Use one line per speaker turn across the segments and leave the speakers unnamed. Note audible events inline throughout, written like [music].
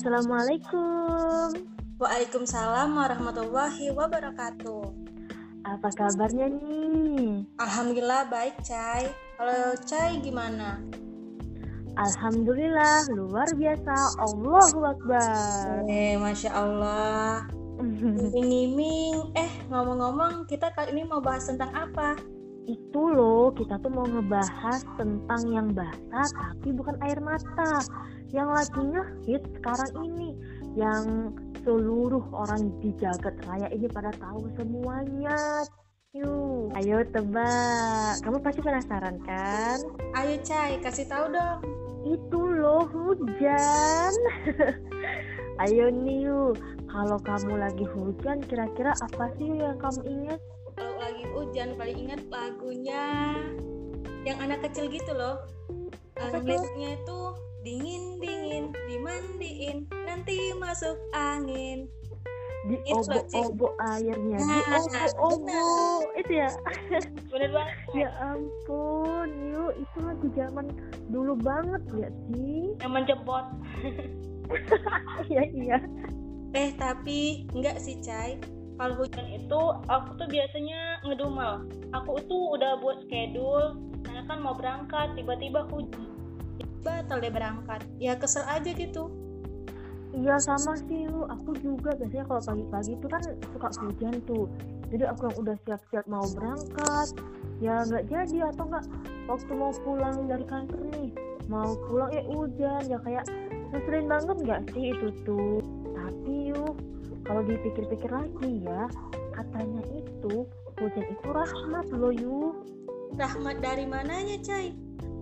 Assalamualaikum.
Waalaikumsalam warahmatullahi wabarakatuh.
Apa kabarnya nih?
Alhamdulillah baik, Cai. Kalau Cai gimana?
Alhamdulillah, luar biasa. Allahu Akbar.
Eh, Masya Allah. [laughs] Iming-iming. Eh, ngomong-ngomong, kita kali ini mau bahas tentang apa?
Itu loh, kita tuh mau ngebahas tentang yang basah tapi bukan air mata. Yang laginya hit sekarang ini. Yang seluruh orang di jagat raya ini pada tahu semuanya. Yuk, ayo tebak. Kamu pasti penasaran kan?
Ayo, Cai, kasih tahu dong.
Itu loh hujan. [laughs] ayo nih yuk. Kalau kamu lagi hujan, kira-kira apa sih yang kamu ingat?
Lagi hujan paling ingat lagunya yang anak kecil gitu loh. Liriknya itu dingin dingin dimandiin nanti masuk angin.
Di
Itu loh, Cik.
obo-obo airnya. Di
Nah,
obo-obo. Itu ya?
Bener banget. [laughs]
Ya ampun, yuk itu lagu zaman dulu banget ya sih?
Yang menjebot. [laughs]
Iya iya.
Eh tapi enggak sih Cai Kalau hujan itu aku tuh biasanya ngedumel Aku tuh udah buat schedule Karena kan mau berangkat tiba-tiba hujan Batal deh berangkat Ya kesel aja gitu
Iya sama sih yuk. Aku juga biasanya kalau pagi-pagi itu kan suka hujan tuh. Jadi aku yang udah siap-siap mau berangkat, ya nggak jadi atau nggak waktu mau pulang dari kantor nih mau pulang ya hujan ya kayak ngeselin banget nggak sih itu tuh. Tapi yuk kalau dipikir-pikir lagi ya katanya itu hujan itu rahmat loh yuk.
Rahmat dari mananya Cai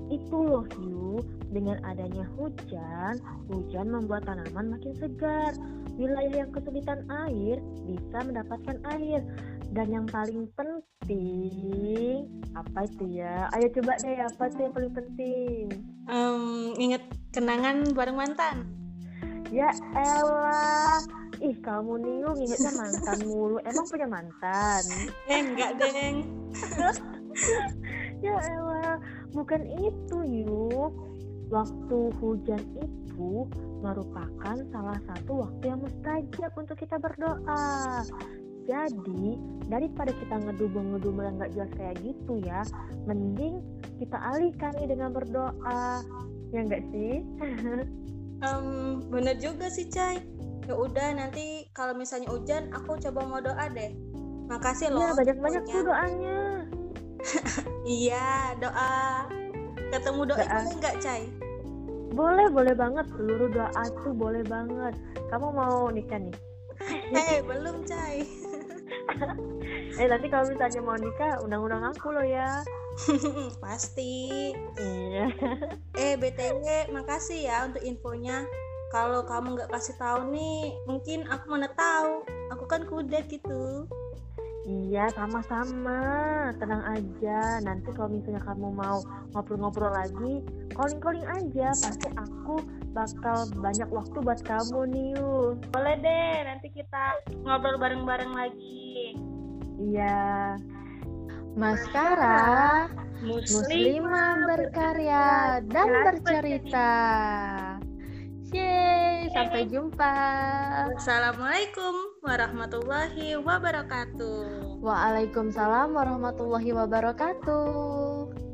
Itu loh Yu, dengan adanya hujan, hujan membuat tanaman makin segar. Wilayah yang kesulitan air bisa mendapatkan air. Dan yang paling penting, apa itu ya? Ayo coba deh, apa tuh yang paling penting?
Em, Ingat kenangan bareng mantan
Ya elah, ih kamu nih Yu ingetnya mantan mulu. Emang punya mantan?
Eh enggak deng [laughs]
Ya elah, bukan itu yuk. Waktu hujan itu merupakan salah satu waktu yang mustajab untuk kita berdoa. Jadi, daripada kita ngedumel-ngedumel yang nggak jelas kayak gitu ya, mending kita alihkan nih dengan berdoa. Ya enggak sih? [laughs]
Em, Bener juga sih Cai Ya udah nanti kalau misalnya hujan aku coba mau doa deh Makasih loh
Iya, banyak-banyak tuh
infonya.
doanya. [laughs]
Iya doa Ketemu
Doa.
boleh nggak Cai?
Boleh, boleh banget. Seluruh doa tuh boleh banget. Kamu mau nikah nih? [laughs]
Eh belum Cai [laughs]
Eh, nanti kalau misalnya mau nikah, undang-undang aku loh ya.
Pasti
Iya.
Eh BTW makasih ya untuk infonya Kalau kamu nggak kasih tahu nih Mungkin aku mana tahu Aku kan kudet gitu
Iya, sama-sama. Tenang aja. Nanti kalau misalnya kamu mau ngobrol-ngobrol lagi, calling-calling aja. Pasti aku bakal banyak waktu buat kamu nih, Yu.
Boleh deh nanti kita ngobrol bareng-bareng lagi
Iya.
Maskara, muslimah berkarya dan bercerita. Yeay, sampai jumpa.
Assalamualaikum warahmatullahi wabarakatuh
Waalaikumsalam warahmatullahi wabarakatuh.